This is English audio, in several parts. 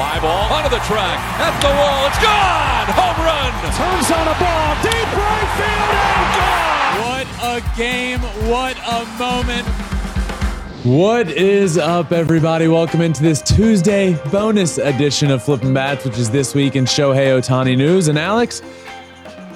Fly ball onto the track, at the wall, it's gone! Home run! Turns on a ball, deep right field, and gone! What a game, what a moment. What is up, everybody? Welcome into this Tuesday bonus edition of Flippin' Bats, which is this week in Shohei Ohtani news. And Alex,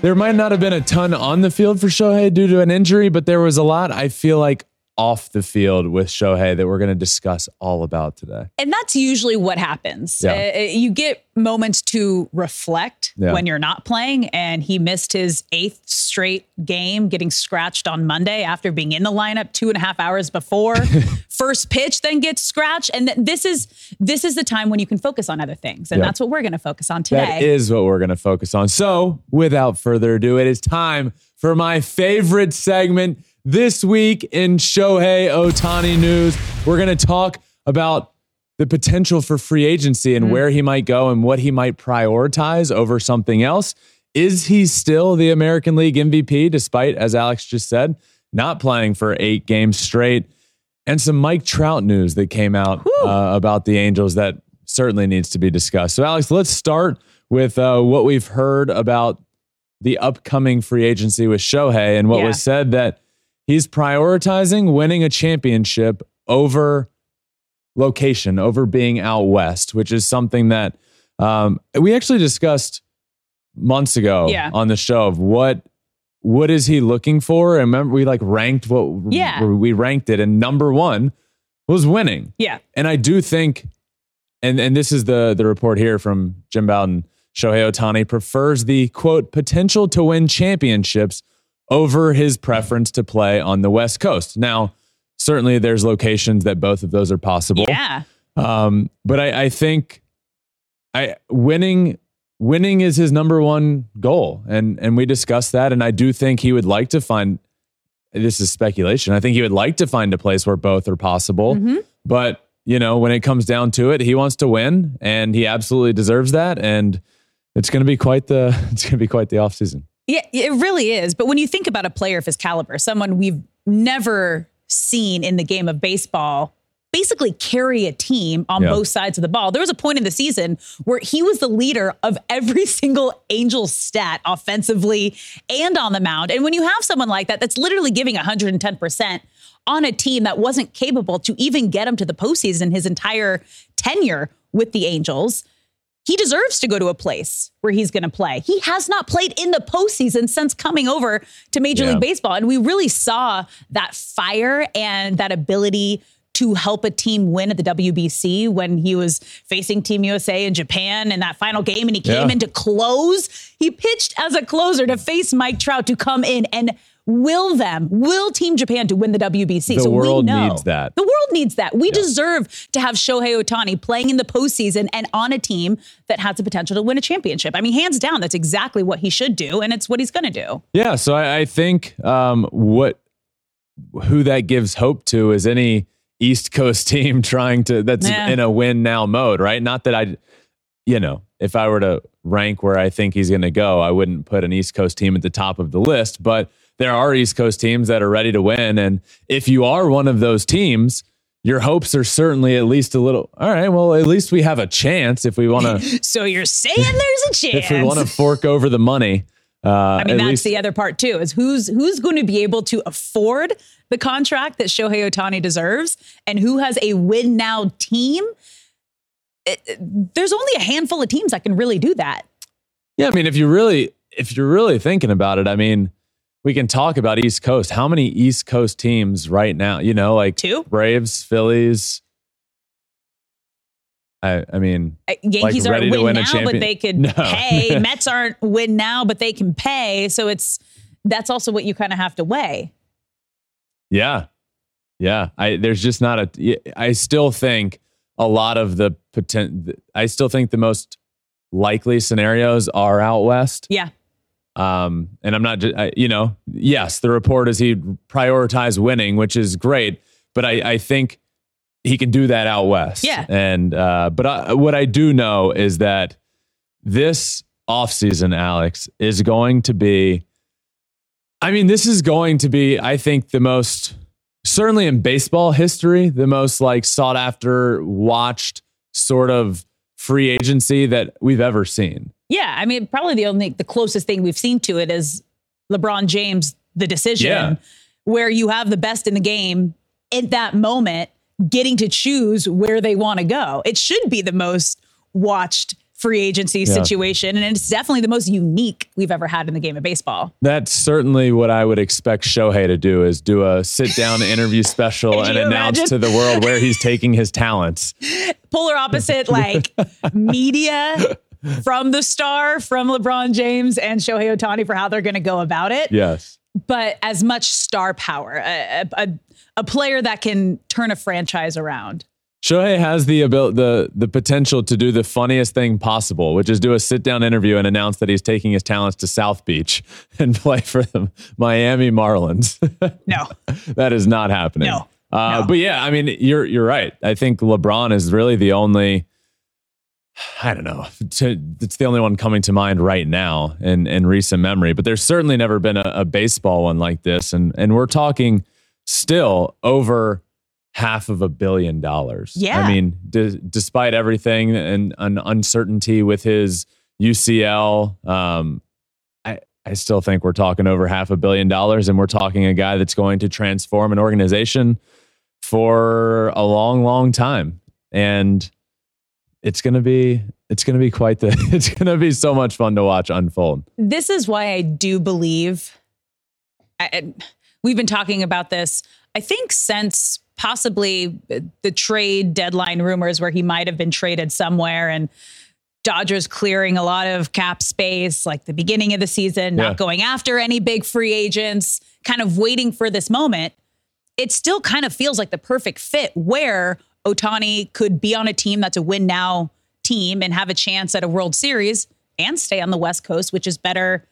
there might not have been a ton on the field for Shohei due to an injury, but there was a lot, I feel like, off the field with Shohei that we're going to discuss all about today. And that's usually what happens. Yeah. Uh, you get moments to reflect Yeah. when you're not playing. And he missed his eighth straight game, getting scratched on Monday after being in the lineup two and a half hours before first pitch, then gets scratched. And th- this is this is the time when you can focus on other things, and Yeah. that's what we're going to focus on today. That is what we're going to focus on. So, without further ado, it is time for my favorite segment this week in Shohei Ohtani news. We're going to talk about the potential for free agency and where he might go and what he might prioritize over something else. Is he still the American League MVP, despite, as Alex just said, not playing for eight games straight? And some Mike Trout news that came out uh, about the Angels that certainly needs to be discussed. So, Alex, let's start with uh, what we've heard about the upcoming free agency with Shohei and what Yeah. was said that he's prioritizing winning a championship over location, over being out west, which is something that um, we actually discussed months ago Yeah. on the show of what what is he looking for? And remember, we like ranked what Yeah. we ranked it, and number one was winning. yeah. And I do think, and and this is the the report here from Jim Bowden. Shohei Ohtani prefers the quote potential to win championships over his preference to play on the West Coast. Now, certainly there's locations that both of those are possible. Yeah. Um, but I, I think I winning winning is his number one goal, and and we discussed that. And I do think he would like to find. This is speculation. I think he would like to find a place where both are possible. But you know, when it comes down to it, he wants to win, and he absolutely deserves that. And it's going to be quite the it's going to be quite the offseason. Yeah, it really is. But when you think about a player of his caliber, someone we've never seen in the game of baseball basically carry a team on Yeah. both sides of the ball. There was a point in the season where he was the leader of every single Angel stat offensively and on the mound. And when you have someone like that, that's literally giving 110% on a team that wasn't capable to even get him to the postseason his entire tenure with the Angels he deserves to go to a place where he's going to play. He has not played in the postseason since coming over to Major Yeah. League Baseball. And we really saw that fire and that ability to help a team win at the WBC when he was facing Team USA in Japan in that final game and he came Yeah. in to close. He pitched as a closer to face Mike Trout to come in and will them, will Team Japan to win the WBC. The so we world know needs that. the world needs that. We deserve to have Shohei Ohtani playing in the postseason and on a team that has the potential to win a championship. I mean, hands down, that's exactly what he should do, and it's what he's going to do. Yeah, so I, I think um, what who that gives hope to is any East Coast team trying to that's Yeah. in a win now mode, right? Not that I, you know, if I were to rank where I think he's going to go, I wouldn't put an East Coast team at the top of the list, but there are East Coast teams that are ready to win, and if you are one of those teams. Your hopes are certainly at least a little. All right. Well, at least we have a chance if we want to. So you're saying there's a chance. if we want to fork over the money. Uh, I mean, that's least, the other part too. Is who's who's going to be able to afford the contract that Shohei Ohtani deserves, and who has a win now team. It- it- there's only a handful of teams that can really do that. Yeah, I mean, if you really if you're really thinking about it, I mean, we can talk about East Coast. How many East Coast teams right now? You know, like Two? Braves, Phillies. I I mean, Uh, Yankees ready aren't win, win now, champion- but they could No. pay. Mets aren't win now, but they can pay. So it's that's also what you kind of have to weigh. Yeah. Yeah. I there's just not a I still think a lot of the potent I still think the most likely scenarios are out west. Yeah. Um and I'm not just I, you know, yes, the report is he prioritize winning, which is great, but I I think he can do that out west. Yeah. And uh but I, what I do know is that this offseason, Alex, is going to be I mean, this is going to be, I think, the most certainly in baseball history, the most like sought after, watched sort of free agency that we've ever seen. Yeah, I mean, probably the only the closest thing we've seen to it is LeBron James, the decision, Yeah. where you have the best in the game at that moment, getting to choose where they want to go. It should be the most watched free agency situation, and it's definitely the most unique we've ever had in the game of baseball. That's certainly what I would expect Shohei to do is do a sit down interview special and announce imagine? to the world where he's taking his talents. Polar opposite, like media from the star, from LeBron James and Shohei Ohtani for how they're going to go about it. Yes. but as much star power, a, a, a player that can turn a franchise around. Shohei has the ability, the the potential to do the funniest thing possible, which is do a sit down interview and announce that he's taking his talents to South Beach and play for the Miami Marlins. No, that is not happening. No. Uh, No. But yeah, I mean, you're you're right. I think LeBron is really the only. I don't know. It's the only one coming to mind right now in in recent memory. But there's certainly never been a, a baseball one like this, and and we're talking still over half of a billion dollars. Yeah. I mean, d- despite everything and an uncertainty with his UCL, um, I I still think we're talking over half a billion dollars, and we're talking a guy that's going to transform an organization for a long, long time, and it's gonna be it's gonna be quite the it's gonna be so much fun to watch unfold. this is why I do believe. I- we've been talking about this. I think since possibly the trade deadline rumors, where he might have been traded somewhere, and Dodgers clearing a lot of cap space, like the beginning of the season, Yeah. not going after any big free agents, kind of waiting for this moment. It still kind of feels like the perfect fit where Ohtani could be on a team that's a win now team and have a chance at a World Series and stay on the West Coast, which is better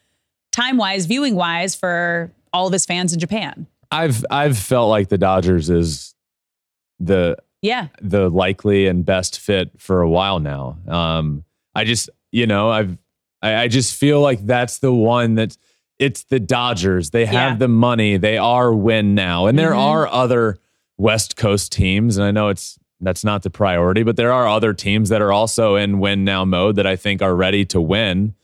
time wise, viewing wise for all of his fans in Japan. I've I've felt like the Dodgers is the Yeah. the likely and best fit for a while now. Um, I just, you know, I've, I, I just feel like that's the one that it's the Dodgers. They have Yeah. the money. They are win now, and there Mhm. are other West Coast teams, and I know it's that's not the priority, but there are other teams that are also in win now mode that I think are ready to win.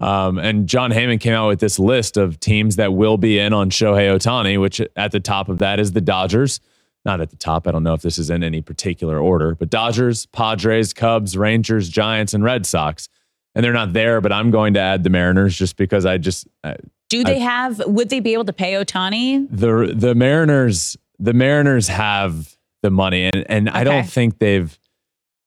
Um, and Jon Heyman came out with this list of teams that will be in on Shohei Ohtani, which at the top of that is the Dodgers. Not at the top. I don't know if this is in any particular order, but Dodgers, Padres, Cubs, Rangers, Giants, and Red Sox. And they're not there, but I'm going to add the Mariners just because I just uh, Do they have, would they be able to pay Ohtani? the the Mariners the Mariners have the money and and I don't think they've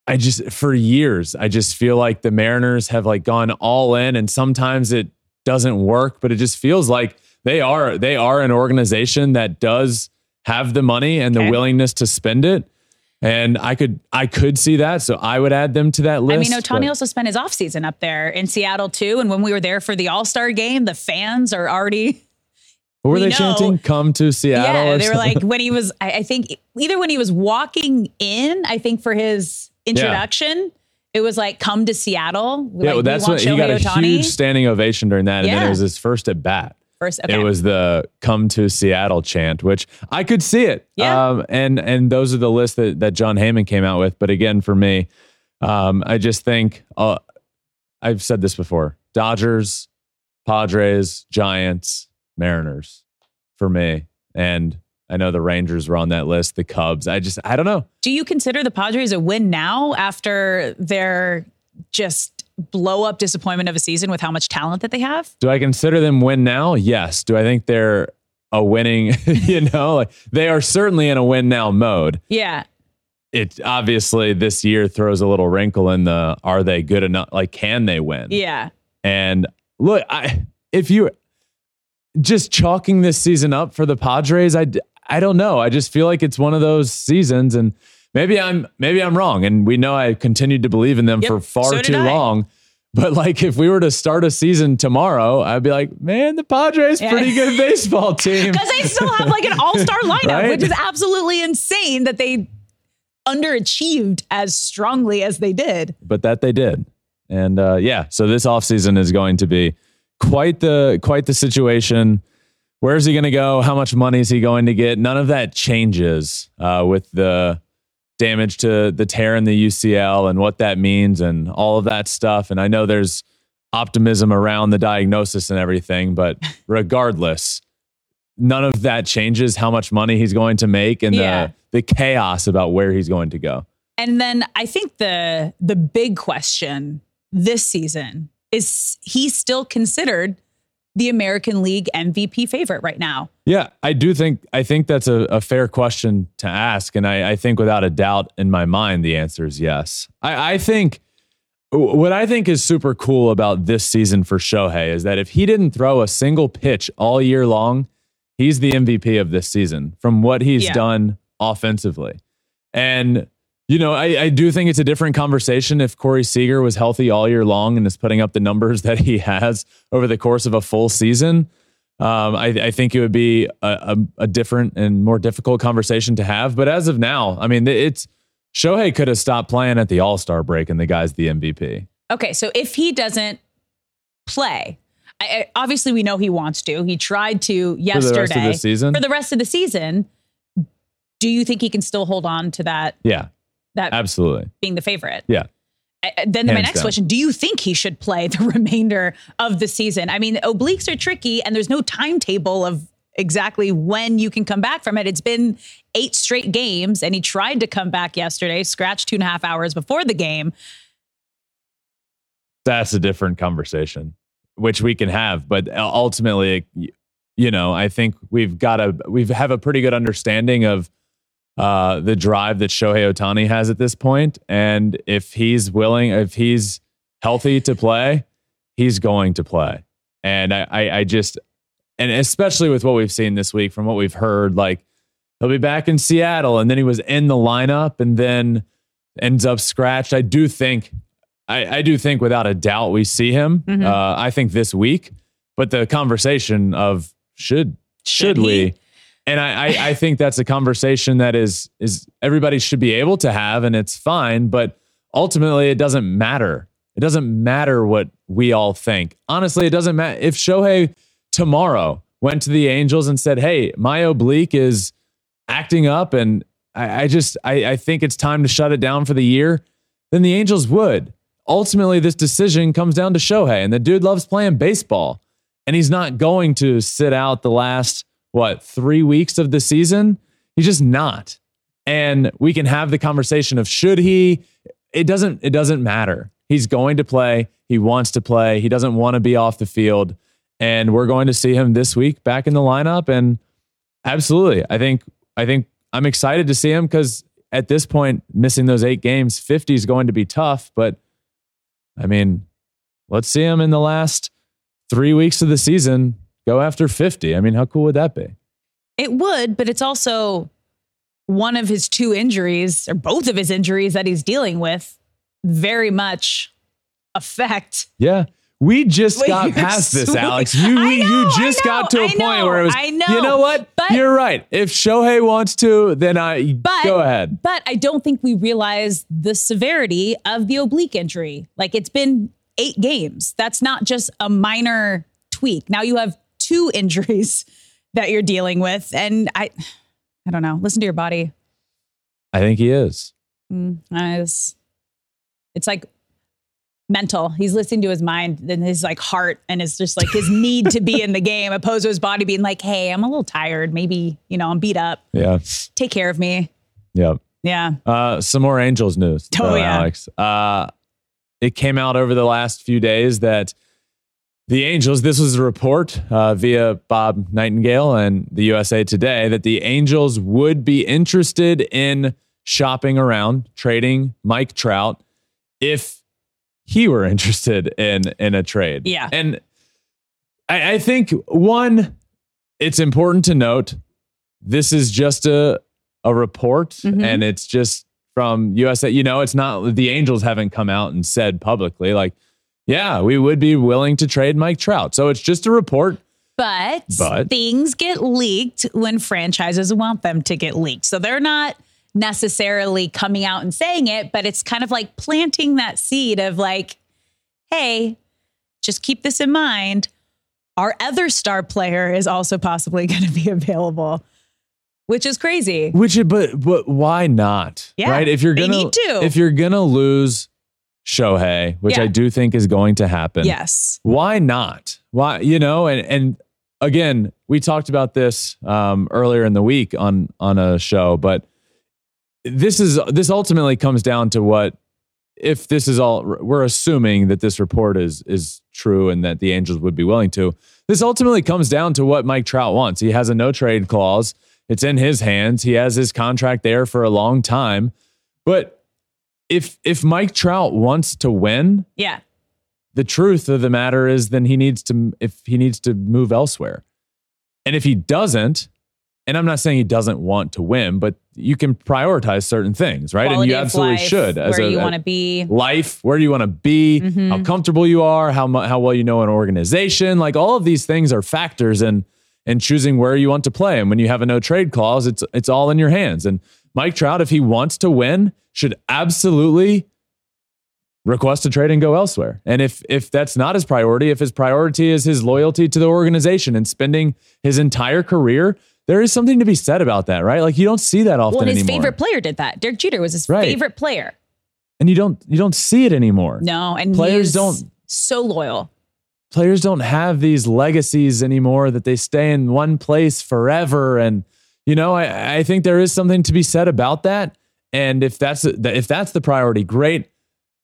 I just for years I just feel like the Mariners have like gone all in and sometimes it doesn't work but it just feels like they are they are an organization that does have the money and the Okay. willingness to spend it and I could I could see that so I would add them to that list I mean, Ohtani but- also spent his offseason up there in Seattle too. And when we were there for the All Star game, the fans are already what were we they know- chanting come to Seattle yeah, they were like when he was. I, I think either when he was walking in, I think for his introduction, it was like "Come to Seattle." yeah, well, that's what he got a huge standing ovation during that, and then it was his first at bat. First, okay. It was the "Come to Seattle" chant, which I could see it. Yeah. Um, and and those are the lists that that Jon Heyman came out with. But again, for me, um, I just think uh, I've said this before: Dodgers, Padres, Giants, Mariners, for me, and I know the Rangers were on that list. The Cubs. I just I don't know. Do you consider the Padres a win now after their just blow up disappointment of a season with how much talent that they have? Do I consider them win now? Yes. Do I think they're a winning? you know, like they are certainly in a win now mode. Yeah. it obviously this year throws a little wrinkle in the are they good enough like can they win Yeah. and look i if you just chalking this season up for the Padres, I I don't know. I just feel like it's one of those seasons, and maybe I'm maybe I'm wrong. And we know I continued to believe in them Yep, for far so too I. long. But like, if we were to start a season tomorrow, I'd be like, man, the Padres Yeah. pretty good baseball team. Because they still have like an all star lineup, Right? which is absolutely insane that they underachieved as strongly as they did. but that they did. And uh, yeah, so this offseason is going to be quite the quite the situation. Where's he going to go? How much money is he going to get? None of that changes uh, with the damage to the tear in the UCL and what that means and all of that stuff. And I know there's optimism around the diagnosis and everything, but regardless, none of that changes how much money he's going to make and Yeah. the the chaos about where he's going to go. And then I think the the big question this season is he still considered the American League MVP favorite right now. Yeah, I do think I think that's a, a fair question to ask, and I, I think without a doubt in my mind the answer is yes. I, I think what I think is super cool about this season for Shohei is that if he didn't throw a single pitch all year long, he's the MVP of this season from what he's Yeah. done offensively. And you know, I, I do think it's a different conversation if Corey Seager was healthy all year long and is putting up the numbers that he has over the course of a full season. Um, I, I think it would be a, a, a different and more difficult conversation to have. But as of now, I mean, it's Shohei could have stopped playing at the All Star break, and the guy's the MVP. Okay, so if he doesn't play, I, I, obviously we know he wants to. He tried to yesterday For the rest of the season, For the rest of the season, do you think he can still hold on to that yeah, that absolutely, being the favorite? yeah. Then my next down. question: Do you think he should play the remainder of the season? I mean, obliques are tricky, and there's no timetable of exactly when you can come back from it. It's been eight straight games, and he tried to come back yesterday, scratched two and a half hours before the game. that's a different conversation, which we can have. But ultimately, you know, I think we've got a we have a pretty good understanding of uh, the drive that Shohei Ohtani has at this point, and if he's willing, if he's healthy to play, he's going to play. And I, I, I just, and especially with what we've seen this week, from what we've heard, like he'll be back in Seattle, and then he was in the lineup, and then ends up scratched. I do think I, I do think without a doubt we see him. Mhm. Uh, I think this week, but the conversation of should should, Should he? we? And I, I think that's a conversation that is is everybody should be able to have, and it's fine. But ultimately, it doesn't matter. It doesn't matter what we all think. Honestly, it doesn't matter if Shohei tomorrow went to the Angels and said, "Hey, my oblique is acting up," and I, I just I, I think it's time to shut it down for the year. Then the Angels would. Ultimately, this decision comes down to Shohei, and the dude loves playing baseball, and he's not going to sit out the last what three weeks of the season. He's just not. And we can have the conversation of should he? It doesn't. It doesn't matter. He's going to play. He wants to play. He doesn't want to be off the field. And we're going to see him this week back in the lineup. And absolutely, I think I think I'm excited to see him because at this point, missing those eight games, 50 is going to be tough. But I mean, let's see him in the last three weeks of the season go after 50. I mean, how cool would that be? It would, but it's also one of his two injuries, or both of his injuries that he's dealing with, very much affect. Yeah. We just Wait, got past this. Alex. You I you just I got to know, a I point know, where it was. I know, You know what? but- You're right. If Shohei wants to, then I But go ahead. But I don't think we realize the severity of the oblique injury. Like it's been eight games. That's not just a minor tweak. Now you have two injuries that you're dealing with, and I, I don't know. Listen to your body. I think he is. Mm, it's, it's like mental. He's listening to his mind, then his like heart, and it's just like his need to be in the game, opposed to his body being like, "Hey, I'm a little tired. Maybe you know I'm beat up. Yeah. Take care of me." Yeah. Yeah. Uh, some more Angels news. Oh, though, yeah. Alex. Uh, it came out over the last few days that the Angels, this was a report uh, via Bob Nightingale and the USA Today, that the Angels would be interested in shopping around, trading Mike Trout if he were interested in in a trade. Yeah. And I, I think one, it's important to note this is just a a report Mhm. and it's just from USA. You know, it's not the Angels haven't come out and said publicly like, yeah, we would be willing to trade Mike Trout. So it's just a report. But, But- things get leaked when franchises want them to get leaked. So they're not necessarily coming out and saying it, but it's kind of like planting that seed of like, hey, just keep this in mind. Our other star player is also possibly going to be available, which is crazy. Which but but why not? Yeah, right? If you're gonna if you're gonna lose Shohei, which Yeah. I do think is going to happen. Yes. why not? Why you know? And and again, we talked about this um, earlier in the week on on a show, but this is this ultimately comes down to what if this is all we're assuming that this report is is true and that the Angels would be willing to. This ultimately comes down to what Mike Trout wants. He has a no trade clause. It's in his hands. He has his contract there for a long time. But if if Mike Trout wants to win, Yeah. the truth of the matter is then he needs to if he needs to move elsewhere and if he doesn't and i'm not saying he doesn't want to win but you can prioritize certain things right Quality and you absolutely life, should where you want to be. life where do you want to be Mhm. how comfortable you are how mu- how well you know an organization like all of these things are factors in in choosing where you want to play and when you have a no trade clause it's it's all in your hands and Mike Trout if he wants to win should absolutely request a trade and go elsewhere. And if if that's not his priority, if his priority is his loyalty to the organization and spending his entire career, there is something to be said about that, right? Like you don't see that often Well, his anymore. favorite player did that. Derek Jeter was his Right. favorite player. and you don't you don't see it anymore. No, and Players don't- so loyal. Players don't have these legacies anymore that they stay in one place forever and you know, I, I think there is something to be said about that. And if that's if that's the priority, great.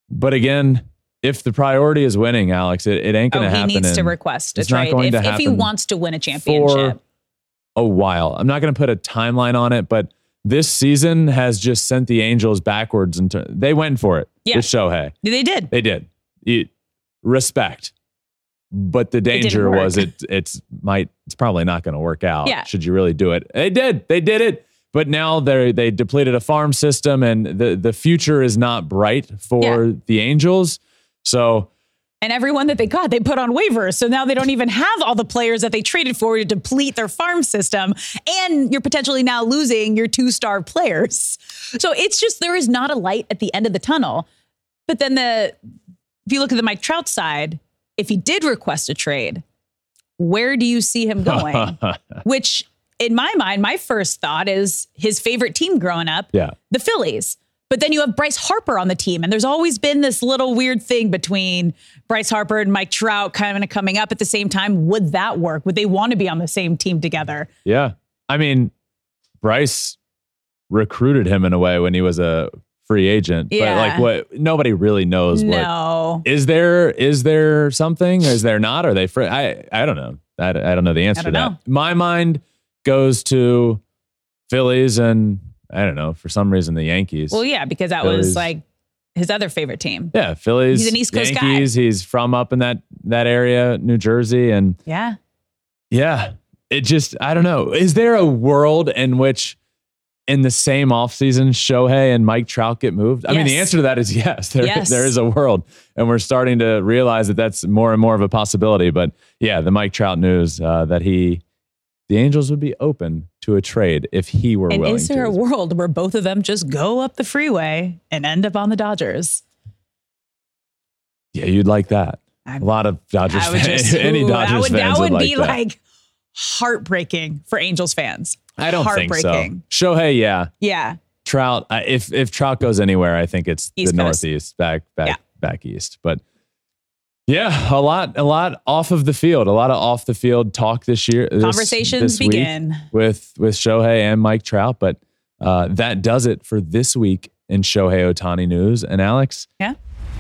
But again, if the priority is winning, Alex, it, it ain't Oh, going to he happen. He needs to request a trade if, if he wants to win a championship. For a while. I'm not going to put a timeline on it, but this season has just sent the Angels backwards. And they went for it Yeah. with Shohei. They did. They did. You- respect. But the danger work. was it it's might it's probably not going to work out. Yeah. Should you really do it? They did. They did it. But now they they depleted a farm system and the the future is not bright for Yeah. the Angels. So And everyone that they got, they put on waivers. So now they don't even have all the players that they traded for to deplete their farm system. And you're potentially now losing your two star players. So it's just, there is not a light at the end of the tunnel. But then the, if you look at the Mike Trout side, if he did request a trade, where do you see him going? Which, in my mind, my first thought is his favorite team growing up, yeah. the Phillies. But then you have Bryce Harper on the team, and there's always been this little weird thing between Bryce Harper and Mike Trout kind of coming up at the same time. Would that work? Would they want to be on the same team together? Yeah. I mean, Bryce recruited him in a way when he was a free agent. But like what nobody really knows No. is there is there something? Is there not? Are they free? I I don't know. I, I don't know the answer to that. know. My mind goes to Phillies and I don't know, for some reason the Yankees. Well, yeah, because that Phillies. was like his other favorite team. yeah, Phillies. He's an East Coast guy. He's from up in that that area, New Jersey, and Yeah. Yeah. It just, I don't know. Is there a world in which in the same offseason, Shohei and Mike Trout get moved? I mean, the answer to that is yes. There, Yes. there is a world. And we're starting to realize that that's more and more of a possibility. But yeah, the Mike Trout news uh, that he, the Angels would be open to a trade if he were And willing is there to. a world where both of them just go up the freeway and end up on the Dodgers? yeah, you'd like that. I'm- a lot of Dodgers fans, just, any ooh, Dodgers that would, fans that would would be like that. like heartbreaking for Angels fans. I don't think so. Shohei, yeah. Yeah. Trout, uh, if if Trout goes anywhere, I think it's East the Coast. Northeast, back back Yeah. back east. But yeah, a lot a lot off of the field, a lot of off the field talk this year. this- Conversations this begin. with with Shohei and Mike Trout. But uh, that does it for this week in Shohei Ohtani news. And Alex, Yeah.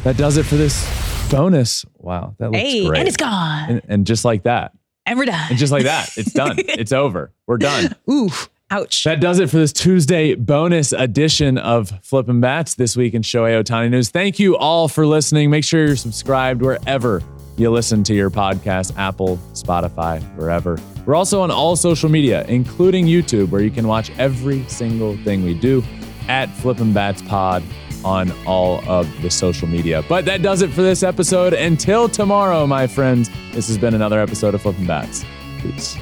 that does it for this bonus. Wow, that looks Hey, great. and it's gone. And, and just like that, And we're done. and just like that, it's done. it's over. We're done. Ooh, ouch. That does it for this Tuesday bonus edition of Flippin' Bats this week in Shohei Ohtani News. Thank you all for listening. Make sure you're subscribed wherever you listen to your podcast, Apple, Spotify, wherever. We're also on all social media, including YouTube, where you can watch every single thing we do at Flippin' Bats Pod on all of the social media. But that does it for this episode. Until tomorrow, my friends, this has been another episode of Flippin' Bats. Peace.